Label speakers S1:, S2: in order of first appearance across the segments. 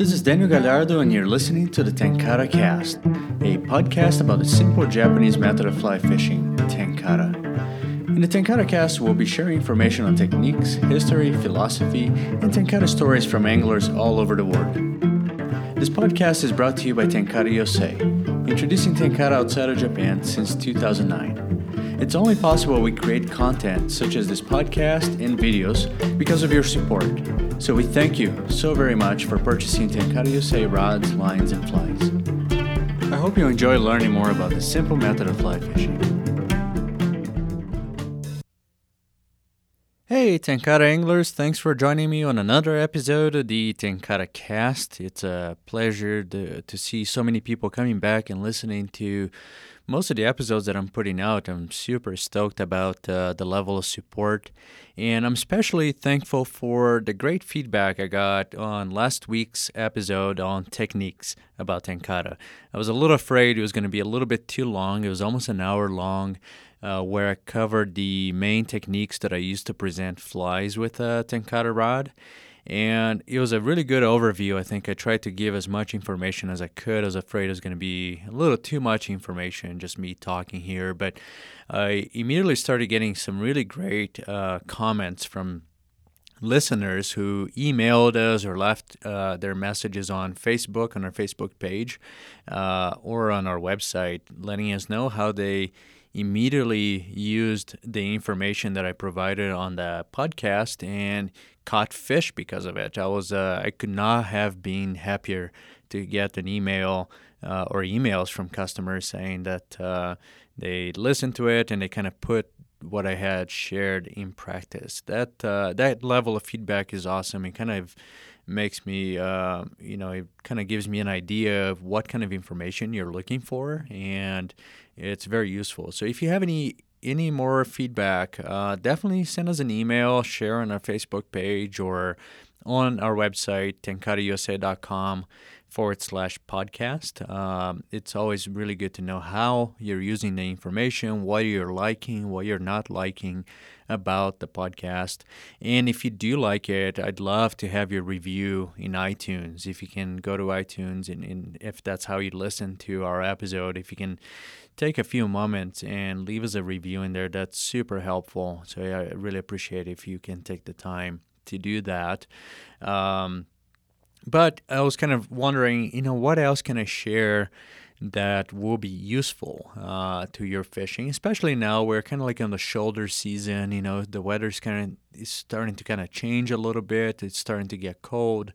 S1: This is Daniel Galhardo, and you're listening to the Tenkara Cast, a podcast about the simple Japanese method of fly fishing, Tenkara. In the Tenkara Cast, we'll be sharing information on techniques, history, philosophy, and Tenkara stories from anglers all over the world. This podcast is brought to you by Tenkara USA, introducing Tenkara outside of Japan since 2009. It's only possible we create content such as this podcast and videos because of your support. So we thank you so very much for purchasing Tenkara USA rods, lines, and flies. I hope you enjoy learning more about the simple method of fly fishing. Hey, Tenkara anglers, thanks for joining me on another episode of the Tenkara cast. It's a pleasure to, to see so many people coming back and listening to most of the episodes that I'm putting out. I'm super stoked about uh, the level of support, and I'm especially thankful for the great feedback I got on last week's episode on techniques about Tenkara. I was a little afraid it was going to be a little bit too long, it was almost an hour long uh, where I covered the main techniques that I use to present flies with a Tenkara rod. And it was a really good overview. I think I tried to give as much information as I could. I was afraid it was going to be a little too much information, just me talking here. But I immediately started getting some really great uh, comments from listeners who emailed us or left uh, their messages on Facebook, on our Facebook page, uh, or on our website, letting us know how they immediately used the information that I provided on the podcast and caught fish because of it. I was uh, I could not have been happier to get an email uh, or emails from customers saying that uh, they listened to it and they kind of put what I had shared in practice. That uh, that level of feedback is awesome. It kind of makes me, uh, you know, it kind of gives me an idea of what kind of information you're looking for, and it's very useful. So if you have any any more feedback, uh, definitely send us an email, share on our Facebook page or on our website, tenkarausa.com forward slash podcast. Um, it's always really good to know how you're using the information, what you're liking, what you're not liking about the podcast. And if you do like it, I'd love to have your review in iTunes. If you can go to iTunes and, and if that's how you listen to our episode, if you can take a few moments and leave us a review in there, that's super helpful. So yeah, I really appreciate if you can take the time to do that. Um, but I was kind of wondering, you know, what else can I share that will be useful uh, to your fishing, especially now we're kind of like on the shoulder season. You know, the weather's kind of is starting to kind of change a little bit. It's starting to get cold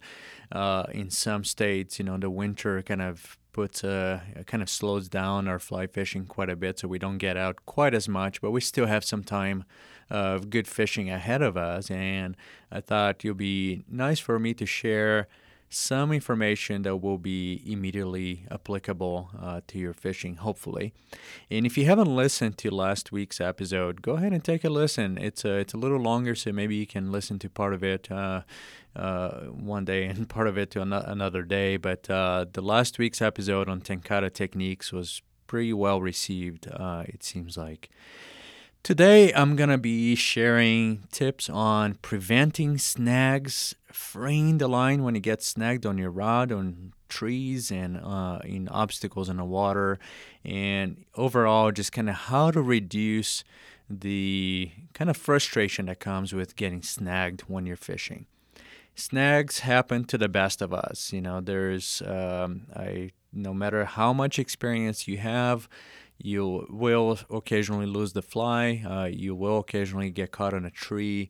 S1: uh, in some states. You know, the winter kind of puts a kind of slows down our fly fishing quite a bit, so we don't get out quite as much. But we still have some time of good fishing ahead of us, and I thought it'll be nice for me to share some information that will be immediately applicable uh, to your fishing, hopefully. And if you haven't listened to last week's episode, go ahead and take a listen. It's a, it's a little longer, so maybe you can listen to part of it uh, uh, one day and part of it to an- another day. But uh, the last week's episode on Tenkara techniques was pretty well received, uh, it seems like. Today, I'm going to be sharing tips on preventing snags, freeing the line when it gets snagged on your rod, on trees, and uh, in obstacles in the water, and overall, just kind of how to reduce the kind of frustration that comes with getting snagged when you're fishing. Snags happen to the best of us. You know, there's, um, I, no matter how much experience you have, you will occasionally lose the fly. Uh, you will occasionally get caught on a tree.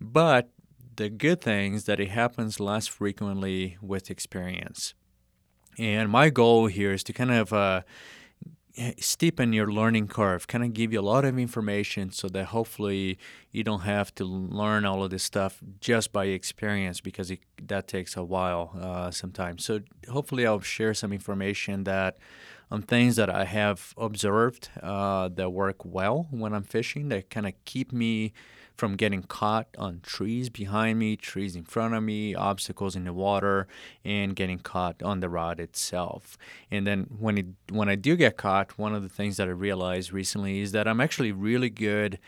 S1: But the good thing is that it happens less frequently with experience. And my goal here is to kind of uh, steepen your learning curve, kind of give you a lot of information so that hopefully you don't have to learn all of this stuff just by experience because it, that takes a while uh, sometimes. So hopefully I'll share some information that on things that I have observed uh, that work well when I'm fishing that kind of keep me from getting caught on trees behind me, trees in front of me, obstacles in the water, and getting caught on the rod itself. And then when it when I do get caught, one of the things that I realized recently is that I'm actually really good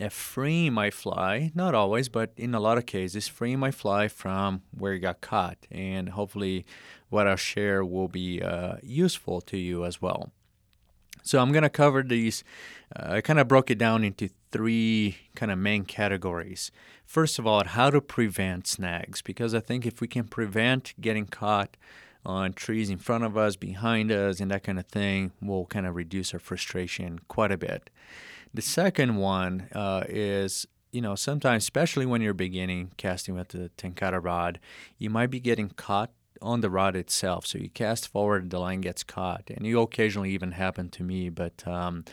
S1: at freeing my fly, not always, but in a lot of cases, freeing my fly from where it got caught. And hopefully, what I'll share will be uh, useful to you as well. So, I'm going to cover these. Uh, I kind of broke it down into three kind of main categories. First of all, how to prevent snags, because I think if we can prevent getting caught on trees in front of us, behind us, and that kind of thing, will kind of reduce our frustration quite a bit. The second one uh, is you know, sometimes, especially when you're beginning casting with the Tenkara rod, you might be getting caught on the rod itself. So you cast forward, the line gets caught, and it occasionally even happened to me. But um,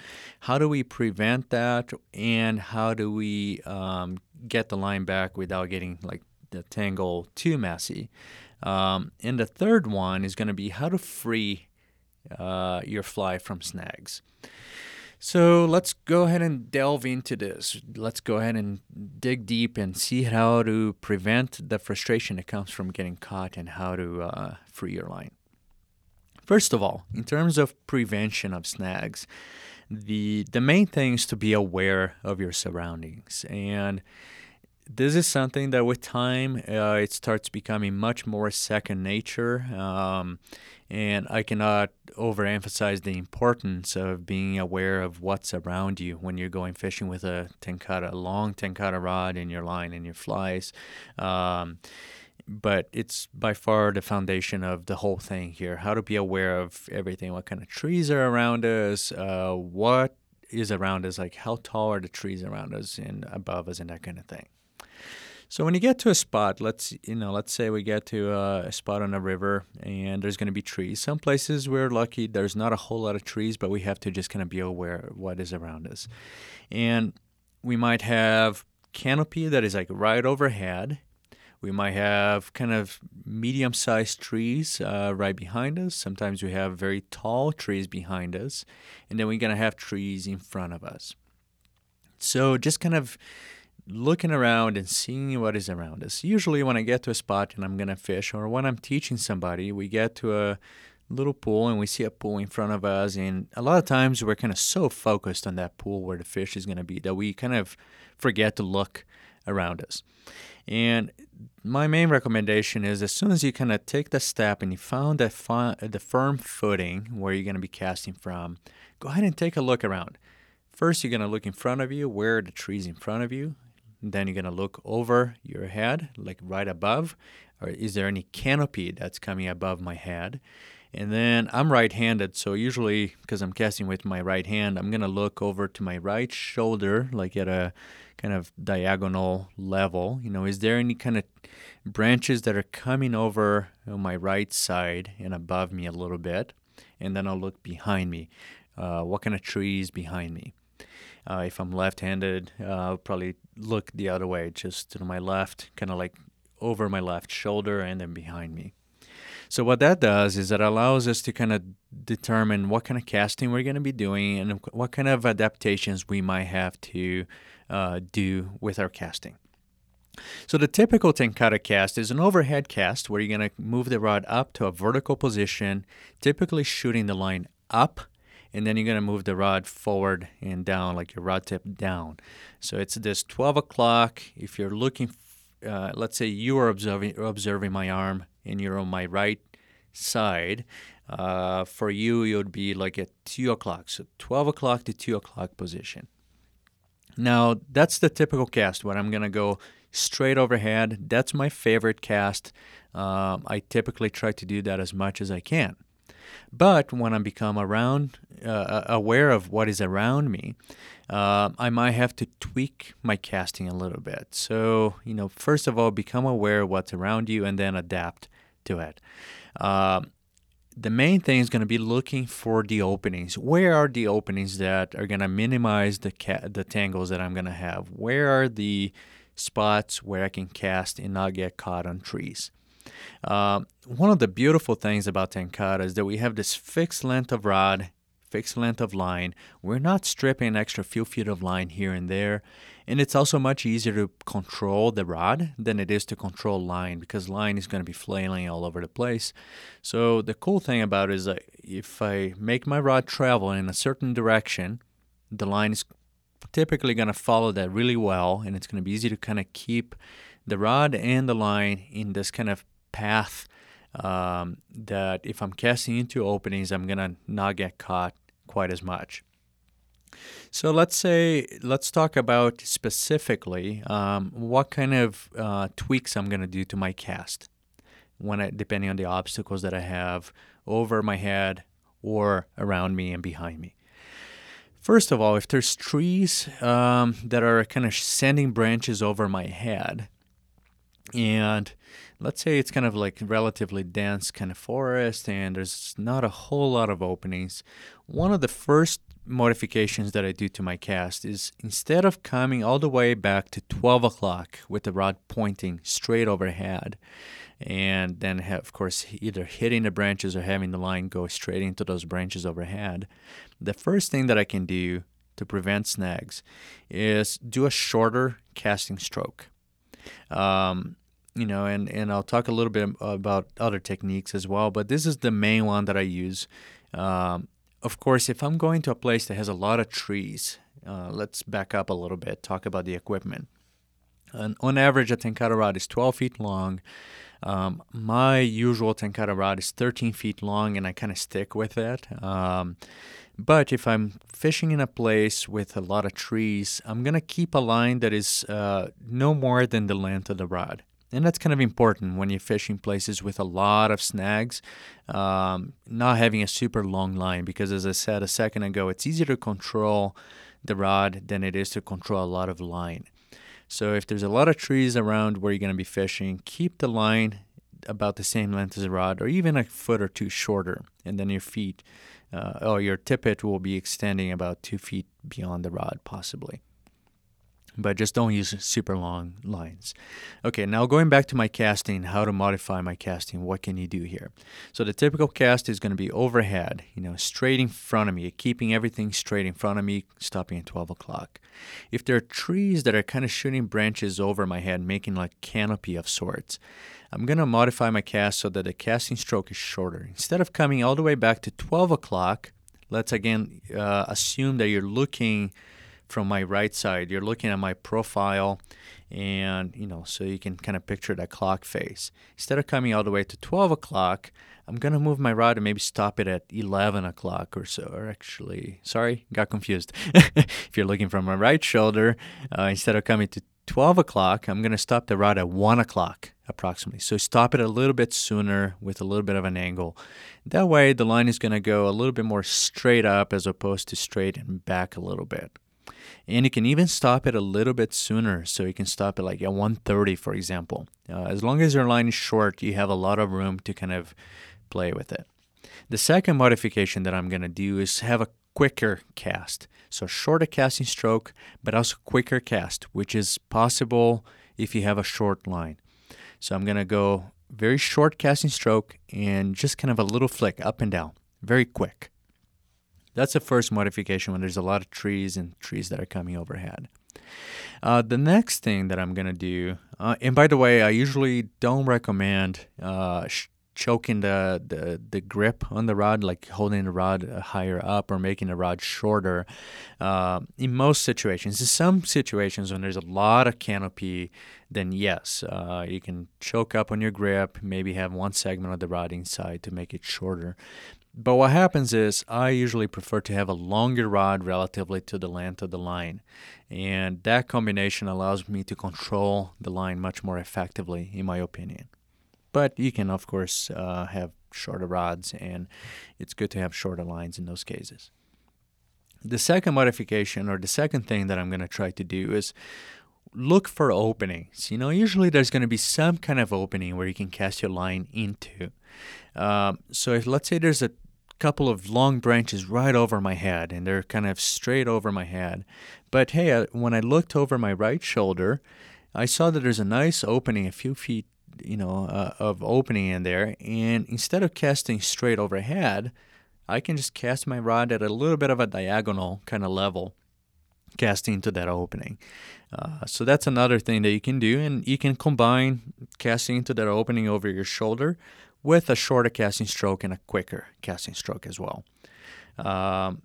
S1: how do we prevent that, and how do we um, get the line back without getting like the tangle too messy? Um, and the third one is going to be how to free uh, your fly from snags. So let's go ahead and delve into this. Let's go ahead and dig deep and see how to prevent the frustration that comes from getting caught and how to uh, free your line. First of all, in terms of prevention of snags, the the main thing is to be aware of your surroundings and this is something that with time uh, it starts becoming much more second nature um, and i cannot overemphasize the importance of being aware of what's around you when you're going fishing with a tenkara a long tenkara rod in your line and your flies. Um, but it's by far the foundation of the whole thing here. How to be aware of everything what kind of trees are around us uh, what is around us like how tall are the trees around us and above us and that kind of thing so when you get to a spot, let's you know, let's say we get to a, spot on a river and there's going to be trees. Some places we're lucky there's not a whole lot of trees, but we have to just kind of be aware of what is around us. And we might have canopy that is like right overhead. We might have kind of medium sized trees uh, right behind us. Sometimes we have very tall trees behind us. And then we're going to have trees in front of us. So just kind of looking around and seeing what is around us. Usually, when I get to a spot and I'm going to fish, or when I'm teaching somebody, we get to a little pool and we see a pool in front of us. And a lot of times, we're kind of so focused on that pool where the fish is going to be that we kind of forget to look around us. And my main recommendation is as soon as you kind of take the step and you found that fi- the firm footing where you're going to be casting from, go ahead and take a look around. First, you're going to look in front of you. Where are the trees in front of you? Then you're going to look over your head, like right above, or is there any canopy that's coming above my head? And then I'm right handed, so usually because I'm casting with my right hand, I'm going to look over to my right shoulder, like at a kind of diagonal level. You know, is there any kind of branches that are coming over on my right side and above me a little bit? And then I'll look behind me. Uh, what kind of trees behind me? Uh, if I'm left-handed, uh, I'll probably look the other way, just to my left, kind of like over my left shoulder and then behind me. So what that does is it allows us to kind of determine what kind of casting we're going to be doing and what kind of adaptations we might have to uh, do with our casting. So the typical tenkara cast is an overhead cast where you're going to move the rod up to a vertical position, typically shooting the line up and then you're going to move the rod forward and down, like your rod tip down. So it's this 12 o'clock. If you're looking, uh, let's say you are observing observing my arm and you're on my right side. Uh, for you, it would be like at 2 o'clock. So 12 o'clock to 2 o'clock position. Now, that's the typical cast where I'm going to go straight overhead. That's my favorite cast. Um, I typically try to do that as much as I can. But when I become around, uh, aware of what is around me, uh, I might have to tweak my casting a little bit. So, you know, first of all, become aware of what's around you and then adapt to it. Uh, the main thing is going to be looking for the openings. Where are the openings that are going to minimize the ca- the tangles that I'm going to have? Where are the spots where I can cast and not get caught on trees? Uh, one of the beautiful things about Tenkara is that we have this fixed length of rod, fixed length of line. We're not stripping extra few feet of line here and there. And it's also much easier to control the rod than it is to control line because line is going to be flailing all over the place. So the cool thing about it is that if I make my rod travel in a certain direction, the line is typically going to follow that really well, and it's going to be easy to kind of keep the rod and the line in this kind of path um, that if I'm casting into openings, I'm to not get caught quite as much. So let's say, let's talk about specifically um, what kind of uh, tweaks I'm to do to my cast when I, depending on the obstacles that I have over my head or around me and behind me. First of all, if there's trees um, that are kind of sending branches over my head, and let's say it's kind of like relatively dense kind of forest and there's not a whole lot of openings, one of the first modifications that I do to my cast is instead of coming all the way back to 12 o'clock with the rod pointing straight overhead, and then have, of course either hitting the branches or having the line go straight into those branches overhead, the first thing that I can do to prevent snags is do a shorter casting stroke. Um, you know, and, and I'll talk a little bit about other techniques as well, but this is the main one that I use. Um, of course, if I'm going to a place that has a lot of trees, uh, let's back up a little bit, talk about the equipment. And on average, a tenkara rod is 12 feet long. Um, my usual tenkara rod is 13 feet long, and I kind of stick with that. Um, but if I'm fishing in a place with a lot of trees, I'm going to keep a line that is uh, no more than the length of the rod. And that's kind of important when you're fishing places with a lot of snags, um, not having a super long line, because as I said a second ago, it's easier to control the rod than it is to control a lot of line. So if there's a lot of trees around where you're going to be fishing, keep the line about the same length as the rod, or even a foot or two shorter, and then your feet, uh, or your tippet will be extending about two feet beyond the rod, possibly but just don't use super long lines. Okay, now going back to my casting, how to modify my casting, what can you do here? So the typical cast is going to be overhead, you know, straight in front of me, keeping everything straight in front of me, stopping at 12 o'clock. If there are trees that are kind of shooting branches over my head, making like canopy of sorts, I'm going to modify my cast so that the casting stroke is shorter. Instead of coming all the way back to 12 o'clock, let's again uh, assume that you're looking from my right side. You're looking at my profile, and you know, so you can kind of picture that clock face. Instead of coming all the way to 12 o'clock, I'm gonna move my rod and maybe stop it at 11 o'clock or so. Or actually, sorry, got confused. if you're looking from my right shoulder, uh, instead of coming to 12 o'clock, I'm gonna stop the rod at 1 o'clock approximately. So stop it a little bit sooner with a little bit of an angle. That way, the line is gonna go a little bit more straight up as opposed to straight and back a little bit. And you can even stop it a little bit sooner. So you can stop it like at 130, for example. Uh, as long as your line is short, you have a lot of room to kind of play with it. The second modification that I'm going to do is have a quicker cast. So shorter casting stroke, but also quicker cast, which is possible if you have a short line. So I'm going to go very short casting stroke and just kind of a little flick up and down, very quick. That's the first modification when there's a lot of trees and trees that are coming overhead. Uh, the next thing that I'm going to do, uh, and by the way, I usually don't recommend uh, choking the, the, the grip on the rod, like holding the rod uh, higher up or making the rod shorter. Uh, in most situations, in some situations when there's a lot of canopy, then yes, uh, you can choke up on your grip, maybe have one segment of the rod inside to make it shorter. But what happens is I usually prefer to have a longer rod relatively to the length of the line. And that combination allows me to control the line much more effectively, in my opinion. But you can, of course, uh, have shorter rods, and it's good to have shorter lines in those cases. The second modification, or the second thing that I'm going to try to do, is look for openings. You know, usually there's going to be some kind of opening where you can cast your line into. Um, so if let's say there's a couple of long branches right over my head, and they're kind of straight over my head. But hey, uh, when I looked over my right shoulder, I saw that there's a nice opening, a few feet, you know, uh, of opening in there. And instead of casting straight overhead, I can just cast my rod at a little bit of a diagonal kind of level, casting into that opening. Uh, so that's another thing that you can do, and you can combine casting into that opening over your shoulder with a shorter casting stroke and a quicker casting stroke as well. Um,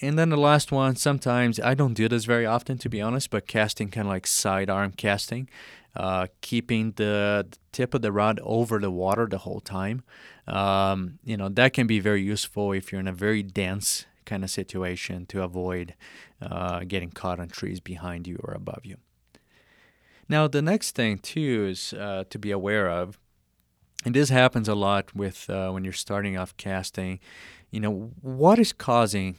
S1: and then the last one, sometimes I don't do this very often to be honest, but casting kind of like sidearm casting, uh, keeping the tip of the rod over the water the whole time. Um, you know, that can be very useful if you're in a very dense kind of situation to avoid uh, getting caught on trees behind you or above you. Now, the next thing too is uh, to be aware of, and this happens a lot with uh, when you're starting off casting. You know, what is causing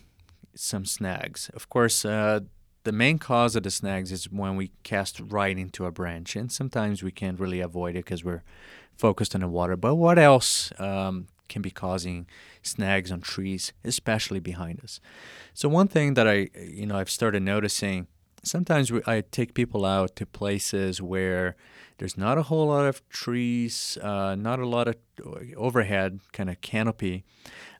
S1: some snags? Of course, uh, the main cause of the snags is when we cast right into a branch, and sometimes we can't really avoid it because we're focused on the water. But what else um, can be causing snags on trees, especially behind us? So one thing that I, you know, I've started noticing sometimes we, I take people out to places where there's not a whole lot of trees, uh, not a lot of overhead kind of canopy,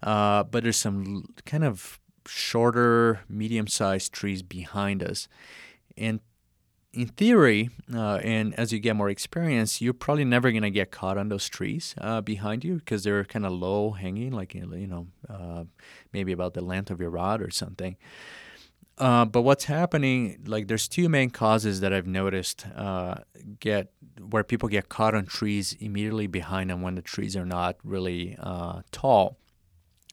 S1: uh, but there's some kind of shorter, medium-sized trees behind us, and in theory, uh, and as you get more experience, you're probably never going to get caught on those trees uh, behind you because they're kind of low hanging, like you know, uh, maybe about the length of your rod or something. Uh, but what's happening, like there's two main causes that I've noticed uh, get where people get caught on trees immediately behind them when the trees are not really uh, tall.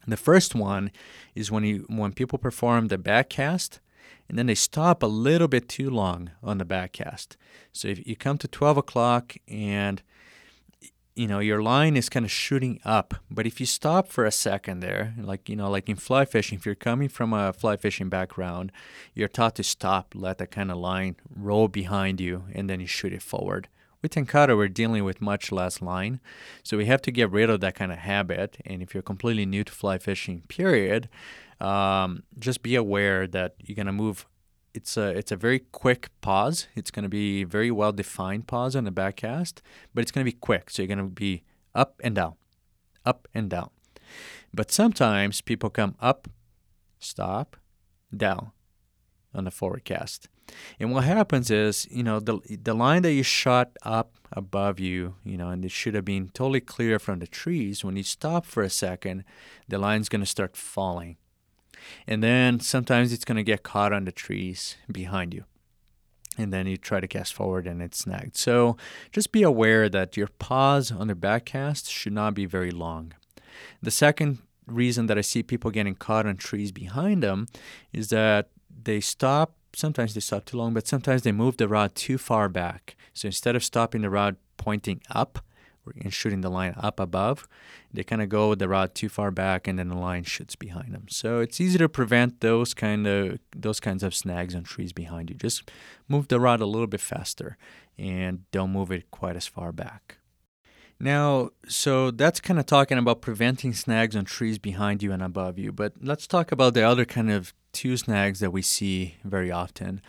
S1: The first one is when you when people perform the back cast and then they stop a little bit too long on the back cast. So if you come to 12 o'clock and you know your line is kind of shooting up but if you stop for a second there like you know like in fly fishing if you're coming from a fly fishing background you're taught to stop let that kind of line roll behind you and then you shoot it forward with tenkara we're dealing with much less line so we have to get rid of that kind of habit and if you're completely new to fly fishing period um, just be aware that you're to move it's a it's a very quick pause. It's to be very well defined pause on the back cast, but it's to be quick. So you're to be up and down, up and down. But sometimes people come up, stop, down on the forward cast. And what happens is, you know, the the line that you shot up above you, you know, and it should have been totally clear from the trees. When you stop for a second, the line's going to start falling and then sometimes it's going to get caught on the trees behind you. And then you try to cast forward and it's snagged. So just be aware that your pause on the back cast should not be very long. The second reason that I see people getting caught on trees behind them is that they stop. Sometimes they stop too long, but sometimes they move the rod too far back. So instead of stopping the rod pointing up, and shooting the line up above, they kind of go the rod too far back, and then the line shoots behind them. So it's easy to prevent those kind of those kinds of snags on trees behind you. Just move the rod a little bit faster, and don't move it quite as far back. Now, so that's kind of talking about preventing snags on trees behind you and above you. But let's talk about the other kind of two snags that we see very often.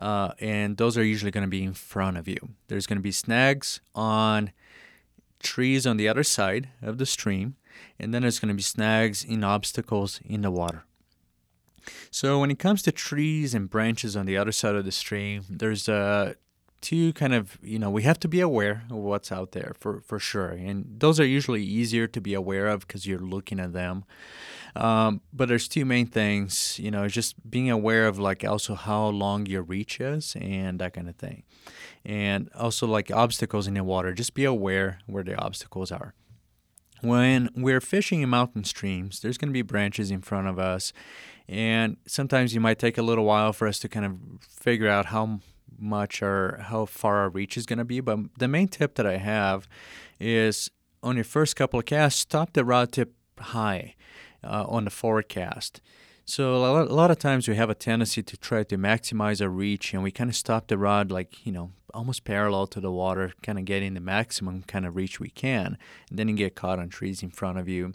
S1: Uh, and those are usually going to be in front of you. There's going to be snags on trees on the other side of the stream, and then there's going to be snags in obstacles in the water. So when it comes to trees and branches on the other side of the stream, there's uh, two kind of you know we have to be aware of what's out there for for sure, and those are usually easier to be aware of because you're looking at them. Um, but there's two main things, you know, just being aware of like also how long your reach is and that kind of thing and also like obstacles in the water. Just be aware where the obstacles are. When we're fishing in mountain streams, there's going to be branches in front of us, and sometimes you might take a little while for us to kind of figure out how much or how far our reach is going to be. But the main tip that I have is on your first couple of casts, stop the rod tip high uh, on the forecast. So a lot, of times we have a tendency to try to maximize our reach, and we kind of stop the rod like you know almost parallel to the water, kind of getting the maximum kind of reach we can, and then you get caught on trees in front of you.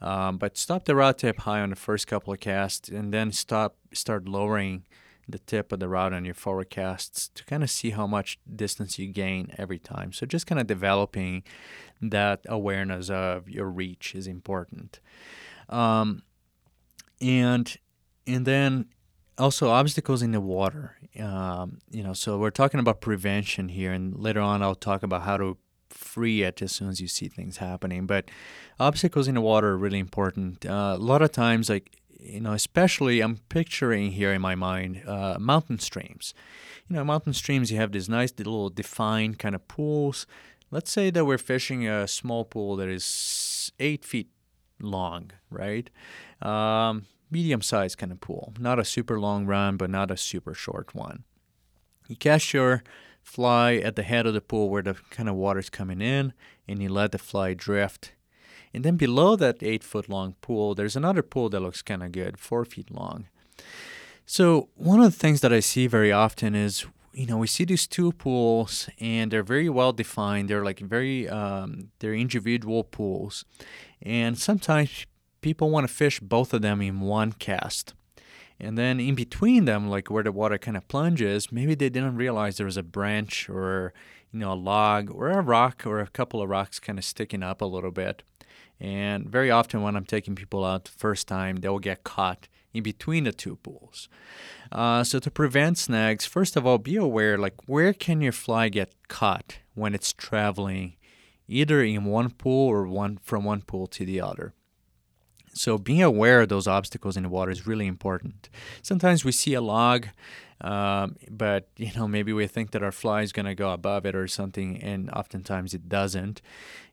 S1: Um, but stop the rod tip high on the first couple of casts, and then stop start lowering the tip of the rod on your forward casts to kind of see how much distance you gain every time. So just kind of developing that awareness of your reach is important. Um, and and then also obstacles in the water. Um, you know, so we're talking about prevention here, and later on I'll talk about how to free it as soon as you see things happening. But obstacles in the water are really important. Uh, a lot of times, like you know, especially I'm picturing here in my mind uh, mountain streams. You know, mountain streams, you have these nice little defined kind of pools. Let's say that we're fishing a small pool that is eight feet long, right? Um, medium sized kind of pool, not a super long run, but not a super short one. You cast your fly at the head of the pool where the kind of water's coming in, and you let the fly drift. And then below that eight foot long pool, there's another pool that looks kind of good, four feet long. So, one of the things that I see very often is you know, we see these two pools and they're very well defined. They're like very, um, they're individual pools. And sometimes people want to fish both of them in one cast. And then in between them, like where the water kind of plunges, maybe they didn't realize there was a branch or you know a log or a rock or a couple of rocks kind of sticking up a little bit. And very often when I'm taking people out the first time, they'll get caught in between the two pools. Uh, so to prevent snags, first of all, be aware like where can your fly get caught when it's traveling, either in one pool or one from one pool to the other. So being aware of those obstacles in the water is really important. Sometimes we see a log, um, but you know maybe we think that our fly is going to go above it or something, and oftentimes it doesn't.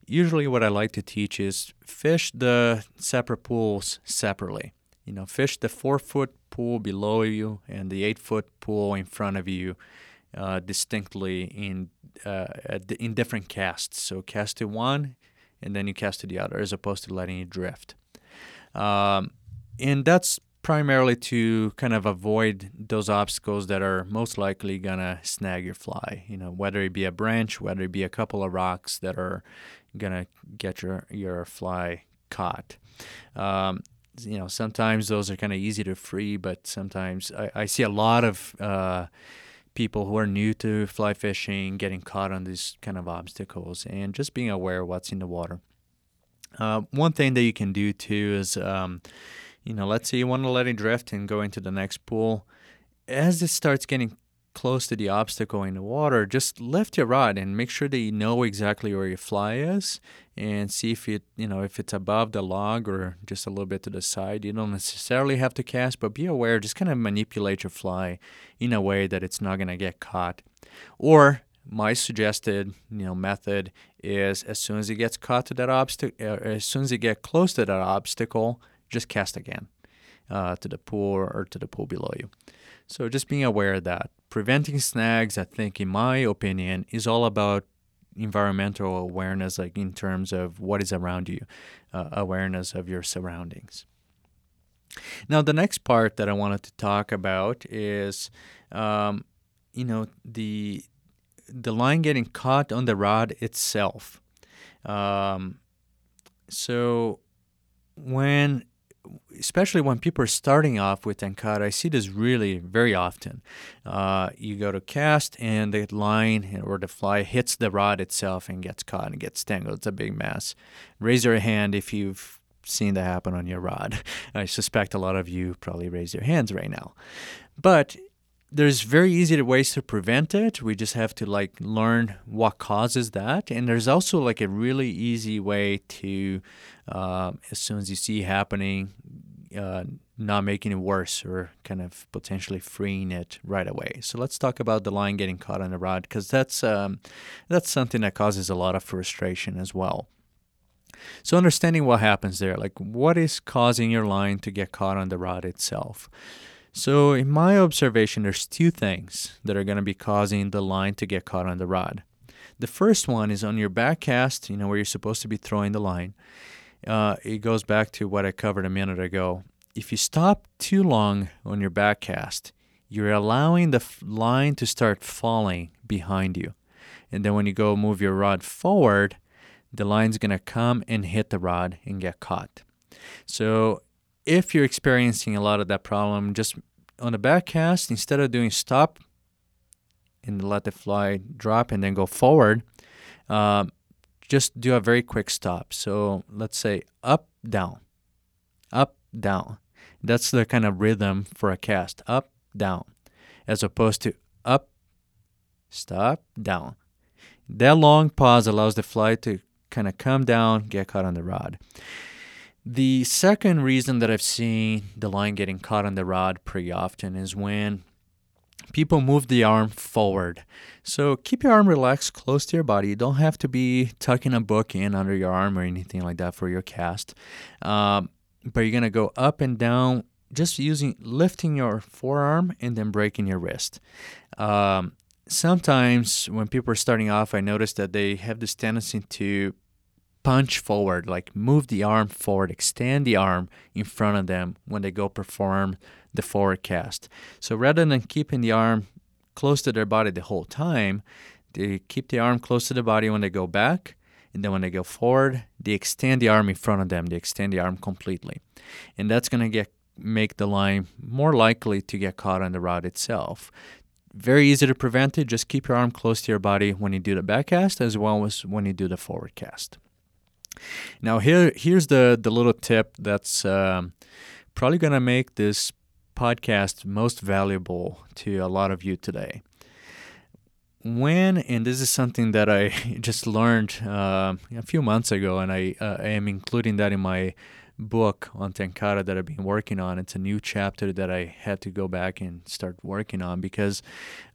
S1: Usually, what I like to teach is fish the separate pools separately. You know, fish the four foot pool below you and the eight foot pool in front of you. Uh, distinctly in uh, in different casts. So cast to one, and then you cast to the other, as opposed to letting it drift. Um, and that's primarily to kind of avoid those obstacles that are most likely gonna snag your fly. You know, whether it be a branch, whether it be a couple of rocks that are gonna get your your fly caught. Um, you know, sometimes those are kind of easy to free, but sometimes I, I see a lot of uh, people who are new to fly fishing getting caught on these kind of obstacles, and just being aware of what's in the water. Uh, one thing that you can do too is, um, you know, let's say you want to let it drift and go into the next pool. As it starts getting close to the obstacle in the water, just lift your rod and make sure that you know exactly where your fly is and see if it, you know, if it's above the log or just a little bit to the side. You don't necessarily have to cast, but be aware, just kind of manipulate your fly in a way that it's not going to get caught. Or my suggested you know method is as soon as it gets caught to that obstacle, uh, as soon as it get close to that obstacle, just cast again uh, to the pool or to the pool below you. So just being aware of that. Preventing snags, I think, in my opinion, is all about environmental awareness, like in terms of what is around you, uh, awareness of your surroundings. Now, the next part that I wanted to talk about is, um, you know, the the line getting caught on the rod itself. Um, so when especially when people are starting off with tenkara, I see this really very often. Uh, you go to cast and the line or the fly hits the rod itself and gets caught and gets tangled. It's a big mess. Raise your hand if you've seen that happen on your rod. I suspect a lot of you probably raise your hands right now. But there's very easy ways to prevent it. We just have to like learn what causes that, and there's also like a really easy way to, uh, as soon as you see happening, uh, not making it worse or kind of potentially freeing it right away. So let's talk about the line getting caught on the rod because that's um, that's something that causes a lot of frustration as well. So understanding what happens there, like what is causing your line to get caught on the rod itself. So, in my observation, there's two things that are going to be causing the line to get caught on the rod. The first one is on your back cast, you know, where you're supposed to be throwing the line. Uh, it goes back to what I covered a minute ago. If you stop too long on your back cast, you're allowing the f- line to start falling behind you. And then when you go move your rod forward, the line's going to come and hit the rod and get caught. So if you're experiencing a lot of that problem, just on the back cast, instead of doing stop and let the fly drop and then go forward, um, just do a very quick stop. So let's say up, down, up, down. That's the kind of rhythm for a cast up, down, as opposed to up, stop, down. That long pause allows the fly to kind of come down, get caught on the rod. The second reason that I've seen the line getting caught on the rod pretty often is when people move the arm forward. So keep your arm relaxed close to your body. You don't have to be tucking a book in under your arm or anything like that for your cast. Um, but you're going to go up and down just using lifting your forearm and then breaking your wrist. Um, sometimes when people are starting off, I notice that they have this tendency to punch forward, like move the arm forward, extend the arm in front of them when they go perform the forward cast. So rather than keeping the arm close to their body the whole time, they keep the arm close to the body when they go back. And then when they go forward, they extend the arm in front of them. They extend the arm completely. And that's going to get make the line more likely to get caught on the rod itself. Very easy to prevent it. Just keep your arm close to your body when you do the back cast as well as when you do the forward cast. Now here here's the the little tip that's um, probably gonna make this podcast most valuable to a lot of you today. When and this is something that I just learned uh, a few months ago, and I, uh, I am including that in my book on Tenkara that I've been working on. It's a new chapter that I had to go back and start working on because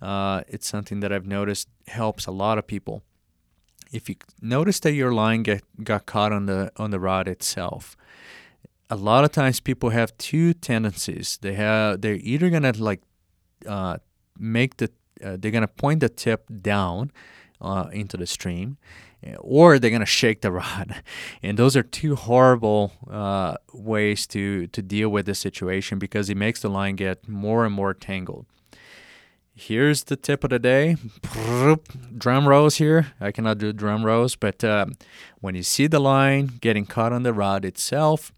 S1: uh, it's something that I've noticed helps a lot of people. If you notice that your line get, got caught on the on the rod itself, a lot of times people have two tendencies. They have they're either gonna like uh, make the uh, they're gonna point the tip down uh, into the stream, or they're gonna shake the rod, and those are two horrible uh, ways to to deal with the situation because it makes the line get more and more tangled. Here's the tip of the day. Drum rolls here. I cannot do drum rolls, but uh, when you see the line getting caught on the rod itself,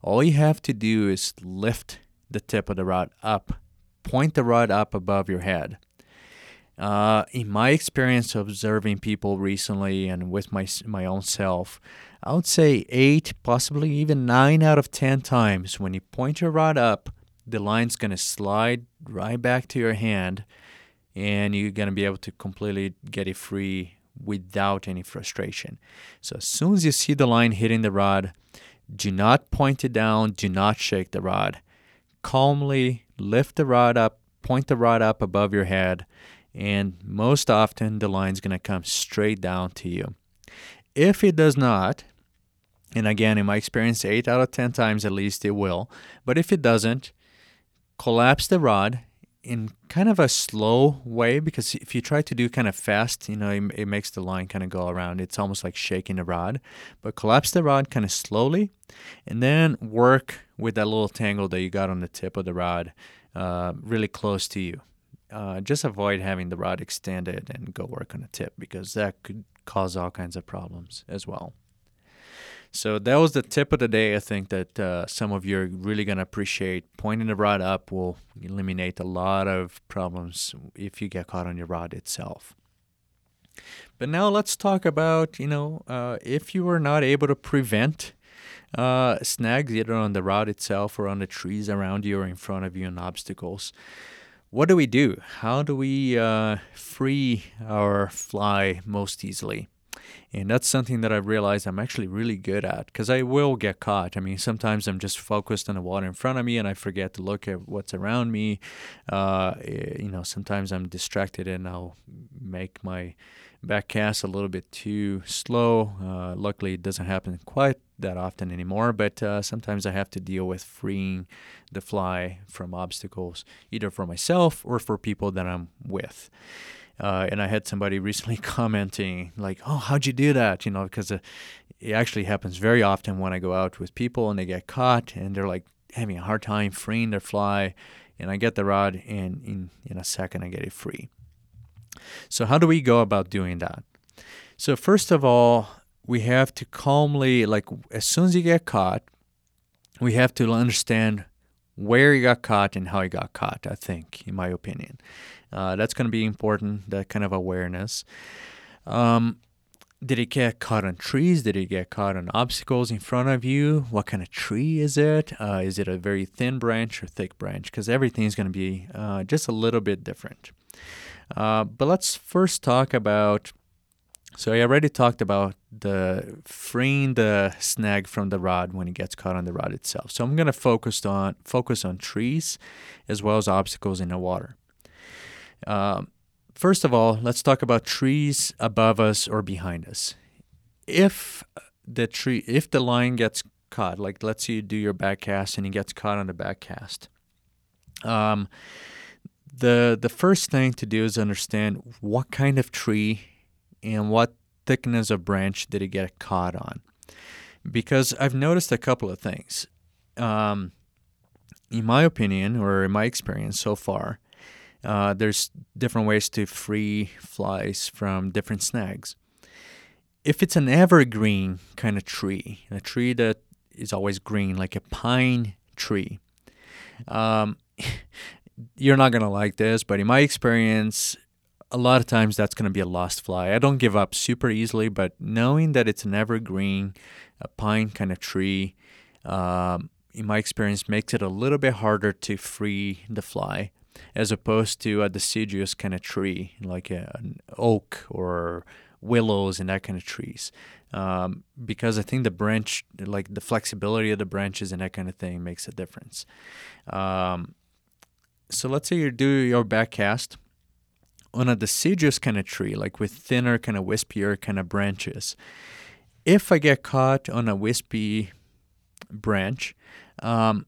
S1: all you have to do is lift the tip of the rod up, point the rod up above your head. Uh, in my experience observing people recently and with my my own self, I would say eight, possibly even nine out of ten times when you point your rod up, the line's gonna slide right back to your hand, and you're gonna be able to completely get it free without any frustration. So as soon as you see the line hitting the rod, do not point it down, do not shake the rod. Calmly lift the rod up, point the rod up above your head, and most often the line's going to come straight down to you. If it does not, and again, in my experience, 8 out of 10 times at least it will, but if it doesn't, collapse the rod in kind of a slow way because if you try to do kind of fast, you know, it, it makes the line kind of go around. It's almost like shaking the rod. But collapse the rod kind of slowly and then work with that little tangle that you got on the tip of the rod uh, really close to you. Uh, just avoid having the rod extended and go work on the tip because that could cause all kinds of problems as well. So that was the tip of the day. I think that uh, some of you are really going to appreciate. Pointing the rod up will eliminate a lot of problems if you get caught on your rod itself. But now let's talk about, you know, uh, if you are not able to prevent uh, snags either on the rod itself or on the trees around you or in front of you and obstacles. What do we do? How do we uh, free our fly most easily? And that's something that I've realized I'm actually really good at because I will get caught. I mean, sometimes I'm just focused on the water in front of me and I forget to look at what's around me. Uh, eh, you know, sometimes I'm distracted and I'll make my back cast a little bit too slow. Uh, luckily, it doesn't happen quite that often anymore, but uh, sometimes I have to deal with freeing the fly from obstacles, either for myself or for people that I'm with. Uh, and I had somebody recently commenting, like, "Oh, how'd you do that?" You know, because uh, it actually happens very often when I go out with people and they get caught and they're like having a hard time freeing their fly, and I get the rod and in in a second I get it free. So how do we go about doing that? So first of all, we have to calmly, like as soon as you get caught, we have to understand where you got caught and how you got caught. I think, in my opinion. Uh, that's going to be important, that kind of awareness. Um, did it get caught on trees? Did it get caught on obstacles in front of you? What kind of tree is it? Uh, is it a very thin branch or thick branch? Because everything is going to be uh, just a little bit different. Uh, but let's first talk about So I already talked about the freeing the snag from the rod when it gets caught on the rod itself. So I'm gonna focus on focus on trees as well as obstacles in the water. Um, first of all, let's talk about trees above us or behind us. If the tree, if the line gets caught, like let's say you do your back cast and it gets caught on the back cast, um, the the first thing to do is understand what kind of tree and what thickness of branch did it get caught on, because I've noticed a couple of things. Um, in my opinion, or in my experience so far, uh, there's different ways to free flies from different snags. If it's an evergreen kind of tree, a tree that is always green, like a pine tree, um, you're not going to like this, but in my experience, a lot of times that's going to be a lost fly. I don't give up super easily, but knowing that it's an evergreen, a pine kind of tree, um, in my experience, makes it a little bit harder to free the fly as opposed to a deciduous kind of tree like a, an oak or willows and that kind of trees. Um, because I think the branch, like the flexibility of the branches and that kind of thing, makes a difference. Um, so let's say you do your back cast on a deciduous kind of tree, like with thinner, kind of wispier kind of branches. If I get caught on a wispy branch, um,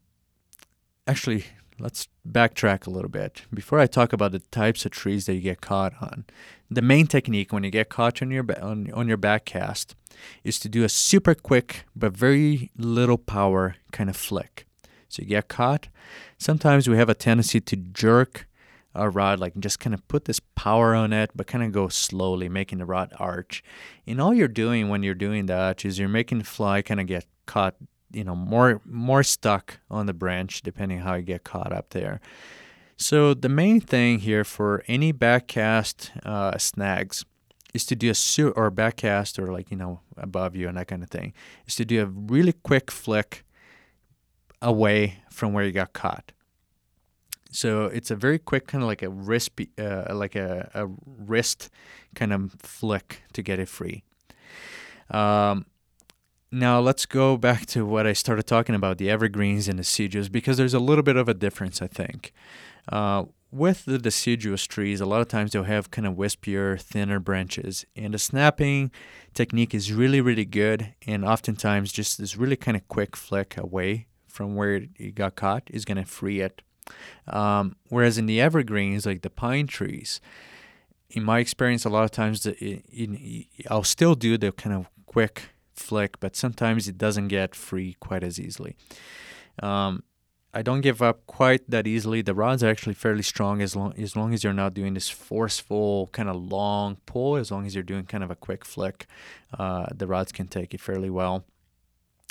S1: actually, let's backtrack a little bit. Before I talk about the types of trees that you get caught on, the main technique when you get caught on your on, on your back cast is to do a super quick but very little power kind of flick. So you get caught. Sometimes we have a tendency to jerk a rod, like just kind of put this power on it, but kind of go slowly, making the rod arch. And all you're doing when you're doing that is you're making the fly kind of get caught, you know, more more stuck on the branch, depending how you get caught up there. So the main thing here for any backcast uh, snags is to do a su- or backcast or like you know above you and that kind of thing is to do a really quick flick away from where you got caught. So it's a very quick kind of like a wrist, uh, like a, a wrist kind of flick to get it free. Um, now let's go back to what I started talking about the evergreens and deciduous because there's a little bit of a difference, I think. Uh, with the deciduous trees, a lot of times they'll have kind of wispier, thinner branches, and the snapping technique is really, really good. And oftentimes, just this really kind of quick flick away from where it got caught is going to free it. Um, whereas in the evergreens, like the pine trees, in my experience, a lot of times the, it, it, I'll still do the kind of quick flick, but sometimes it doesn't get free quite as easily. Um, I don't give up quite that easily. The rods are actually fairly strong as long as long as you're not doing this forceful kind of long pull. As long as you're doing kind of a quick flick, uh, the rods can take it fairly well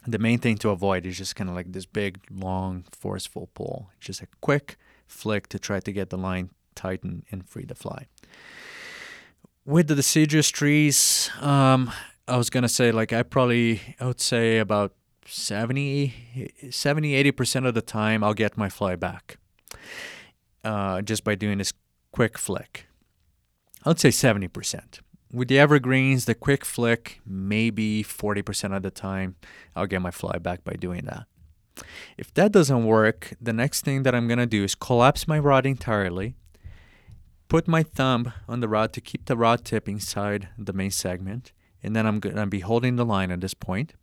S1: the main thing to avoid is just kind of like this big, long, forceful pull. Just a quick flick to try to get the line tightened and free the fly. With the deciduous trees, um, I was gonna say like I probably I would say about 70, 70 80% of the time I'll get my fly back uh, just by doing this quick flick. I would say 70%. With the evergreens, the quick flick, maybe 40% of the time, I'll get my fly back by doing that. If that doesn't work, the next thing that I'm going to do is collapse my rod entirely, put my thumb on the rod to keep the rod tip inside the main segment, and then I'm going to be holding the line at this point.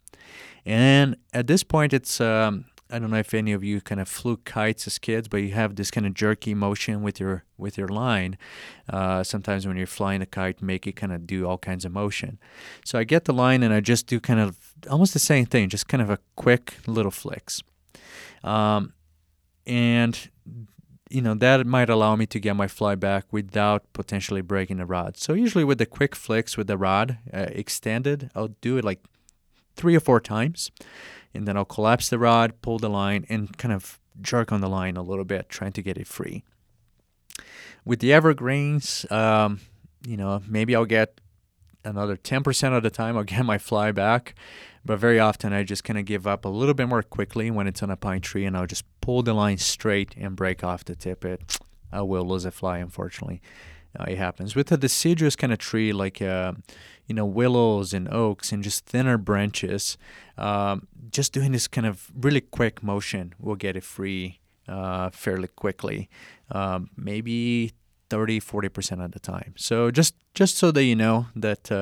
S1: And at this point, it's um, I don't know if any of you kind of flew kites as kids, but you have this kind of jerky motion with your with your line. Uh, sometimes when you're flying a kite, make it kind of do all kinds of motion. So I get the line and I just do kind of almost the same thing, just kind of a quick little flicks, um, and you know that might allow me to get my fly back without potentially breaking the rod. So usually with the quick flicks with the rod uh, extended, I'll do it like three or four times and then I'll collapse the rod, pull the line, and kind of jerk on the line a little bit, trying to get it free. With the evergreens, um, you know, maybe I'll get another 10% of the time I'll get my fly back, but very often I just kind of give up a little bit more quickly when it's on a pine tree and I'll just pull the line straight and break off the tippet. I will lose a fly, unfortunately. Uh, it happens with a deciduous kind of tree like uh, you know, willows and oaks and just thinner branches, um, just doing this kind of really quick motion will get it free uh, fairly quickly, um, maybe 30, 40% of the time. So just, just so that you know that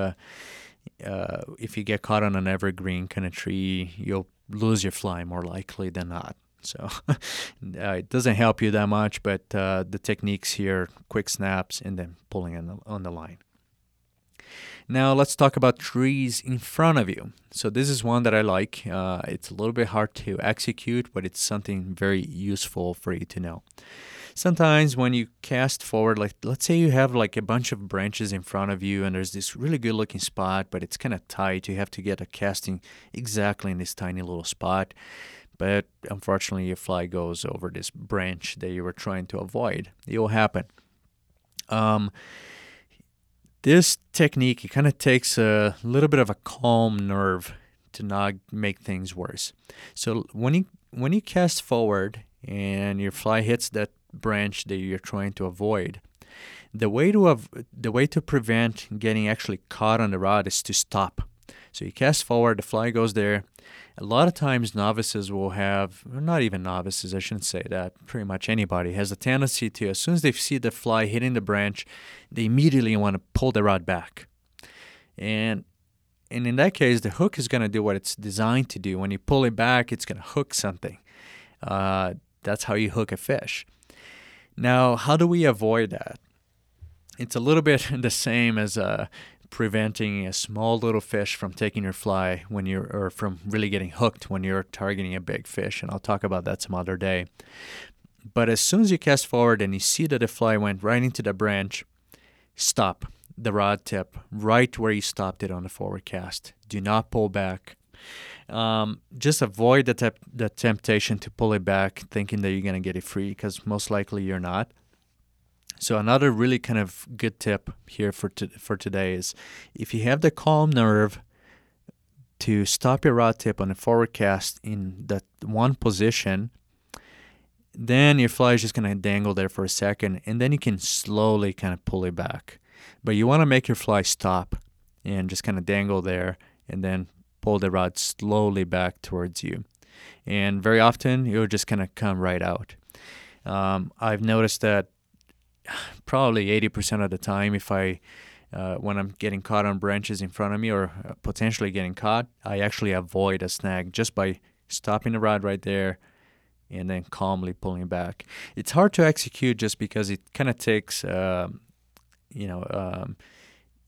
S1: uh, if you get caught on an evergreen kind of tree, you'll lose your fly more likely than not. So uh, it doesn't help you that much, but uh, the techniques here quick snaps and then pulling on the, on the line. Now let's talk about trees in front of you. So this is one that I like. Uh, it's a little bit hard to execute, but it's something very useful for you to know. Sometimes when you cast forward, like let's say you have like a bunch of branches in front of you and there's this really good looking spot, but it's kind of tight. You have to get a casting exactly in this tiny little spot. But unfortunately, your fly goes over this branch that you were trying to avoid. It will happen. Um, this technique it kind of takes a little bit of a calm nerve to not make things worse. So when you when you cast forward and your fly hits that branch that you're trying to avoid, the way to av- the way to prevent getting actually caught on the rod is to stop. So you cast forward, the fly goes there. A lot of times, novices will have, not even novices, I shouldn't say that, pretty much anybody has a tendency to, as soon as they see the fly hitting the branch, they immediately want to pull the rod back. And and in that case, the hook is going to do what it's designed to do. When you pull it back, it's going to hook something. Uh, that's how you hook a fish. Now, how do we avoid that? It's a little bit the same as uh, preventing a small little fish from taking your fly when you're or from really getting hooked when you're targeting a big fish and I'll talk about that some other day. But as soon as you cast forward and you see that the fly went right into the branch, stop the rod tip right where you stopped it on the forward cast. Do not pull back. Um, just avoid the, te- the temptation to pull it back thinking that you're going to get it free because most likely you're not. So another really kind of good tip here for to, for today is if you have the calm nerve to stop your rod tip on a forward cast in that one position, then your fly is just going to dangle there for a second and then you can slowly kind of pull it back. But you want to make your fly stop and just kind of dangle there and then pull the rod slowly back towards you. And very often it'll just kind of come right out. Um, I've noticed that probably 80% of the time if I uh, when I'm getting caught on branches in front of me or uh, potentially getting caught, I actually avoid a snag just by stopping the rod right there and then calmly pulling back. It's hard to execute just because it kind of takes, um, you know, um,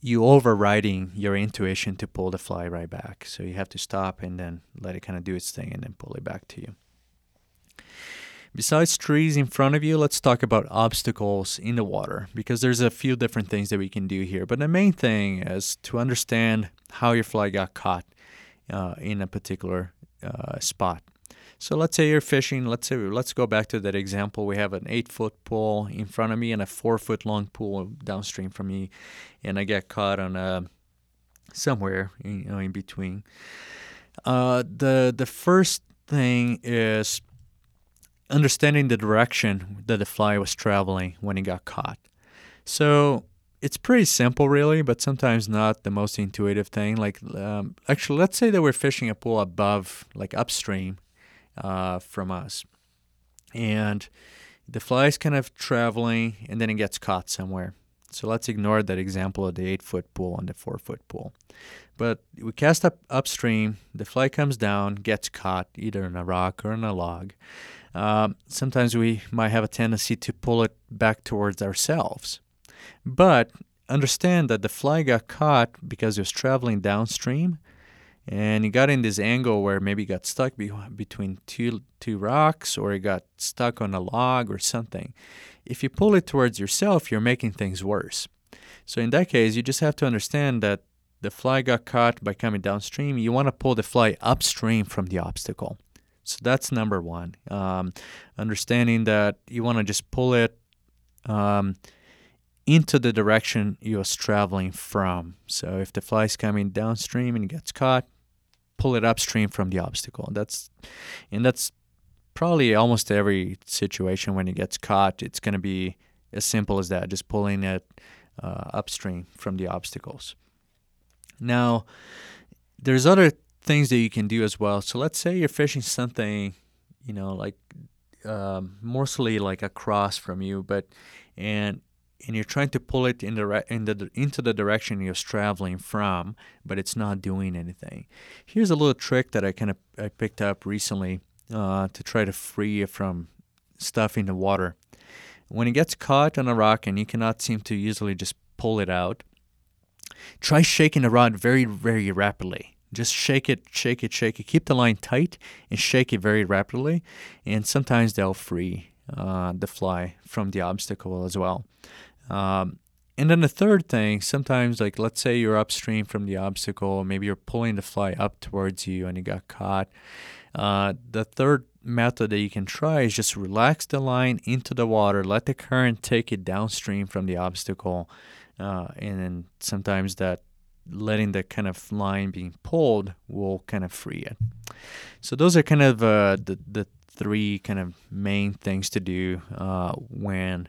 S1: you overriding your intuition to pull the fly right back. So you have to stop and then let it kind of do its thing and then pull it back to you. Besides trees in front of you, let's talk about obstacles in the water because there's a few different things that we can do here. But the main thing is to understand how your fly got caught uh, in a particular uh, spot. So let's say you're fishing. Let's say let's go back to that example. We have an eight-foot pool in front of me and a four-foot-long pool downstream from me, and I get caught on a somewhere you know in between. Uh, the the first thing is understanding the direction that the fly was traveling when it got caught. So it's pretty simple, really, but sometimes not the most intuitive thing. Like, um, actually, let's say that we're fishing a pool above, like upstream uh, from us, and the fly is kind of traveling, and then it gets caught somewhere. So let's ignore that example of the eight foot pool and the four foot pool. But we cast up upstream, the fly comes down, gets caught either in a rock or in a log. Um, sometimes we might have a tendency to pull it back towards ourselves. But understand that the fly got caught because it was traveling downstream and it got in this angle where maybe it got stuck be- between two, two rocks or it got stuck on a log or something. If you pull it towards yourself, you're making things worse. So in that case, you just have to understand that the fly got caught by coming downstream. You want to pull the fly upstream from the obstacle. So that's number one. Um, understanding that you want to just pull it um, into the direction you was traveling from. So if the fly is coming downstream and gets caught, pull it upstream from the obstacle. That's and that's probably almost every situation when it gets caught. It's going to be as simple as that, just pulling it uh, upstream from the obstacles. Now, there's other things that you can do as well. So let's say you're fishing something, you know, like um, mostly like across from you, but and and you're trying to pull it in the, in the into the direction you're traveling from, but it's not doing anything. Here's a little trick that I kind of I picked up recently uh, to try to free you from stuff in the water. When it gets caught on a rock and you cannot seem to easily just pull it out, try shaking the rod very very rapidly. Just shake it, shake it, shake it. Keep the line tight and shake it very rapidly, and sometimes they'll free uh, the fly from the obstacle as well. Um, and then the third thing, sometimes, like let's say you're upstream from the obstacle, maybe you're pulling the fly up towards you and you got caught. Uh, the third method that you can try is just relax the line into the water, let the current take it downstream from the obstacle, uh, and then sometimes that letting the kind of line being pulled will kind of free it. So those are kind of uh, the the three kind of main things to do uh, when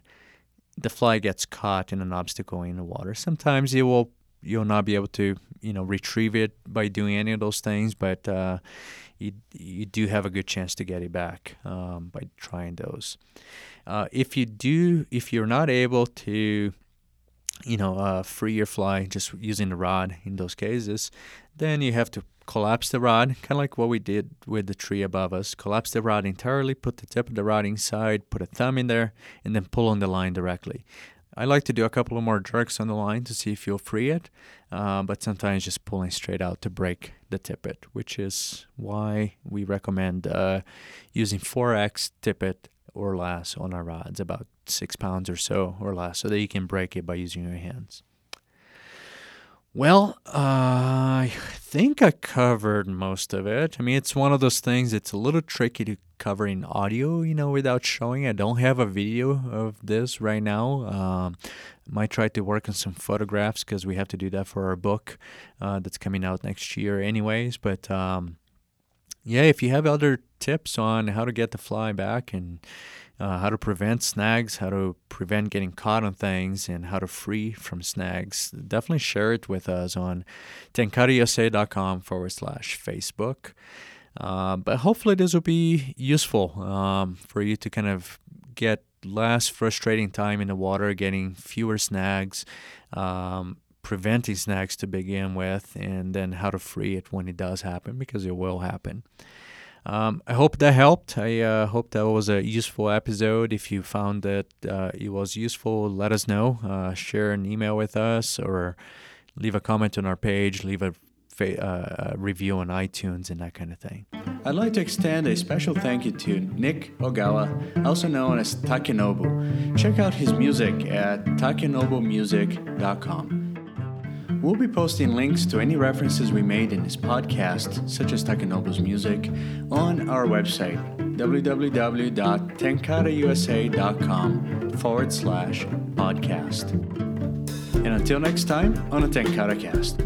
S1: the fly gets caught in an obstacle in the water. Sometimes you will you'll not be able to you know retrieve it by doing any of those things, but uh, you you do have a good chance to get it back um, by trying those. Uh, if you do, if you're not able to you know, uh, free your fly just using the rod in those cases, then you have to collapse the rod, kind of like what we did with the tree above us. Collapse the rod entirely, put the tip of the rod inside, put a thumb in there, and then pull on the line directly. I like to do a couple of more jerks on the line to see if you'll free it, uh, but sometimes just pulling straight out to break the tippet, which is why we recommend uh, using 4x tippet or less on our rods, about six pounds or so or less, so that you can break it by using your hands. Well, uh, I think I covered most of it. I mean, it's one of those things, it's a little tricky to cover in audio, you know, without showing. I don't have a video of this right now. Um, might try to work on some photographs because we have to do that for our book uh, that's coming out next year, anyways. But um, yeah, if you have other tips on how to get the fly back and uh, how to prevent snags, how to prevent getting caught on things, and how to free from snags, definitely share it with us on tenkarausa.com forward slash Facebook. Uh, but hopefully, this will be useful um, for you to kind of get less frustrating time in the water, getting fewer snags, um, preventing snags to begin with, and then how to free it when it does happen because it will happen. Um, I hope that helped. I uh, hope that was a useful episode. If you found that uh, it was useful, let us know. Uh, share an email with us or leave a comment on our page, leave a, fa- uh, review on iTunes, and that kind of thing. I'd like to extend a special thank you to Nick Ogawa, also known as Takenobu. Check out his music at takenobumusic.com. We'll be posting links to any references we made in this podcast, such as Takenobu's music, on our website, www.tenkarausa.com forward slash podcast. And until next time on the Tenkara Cast.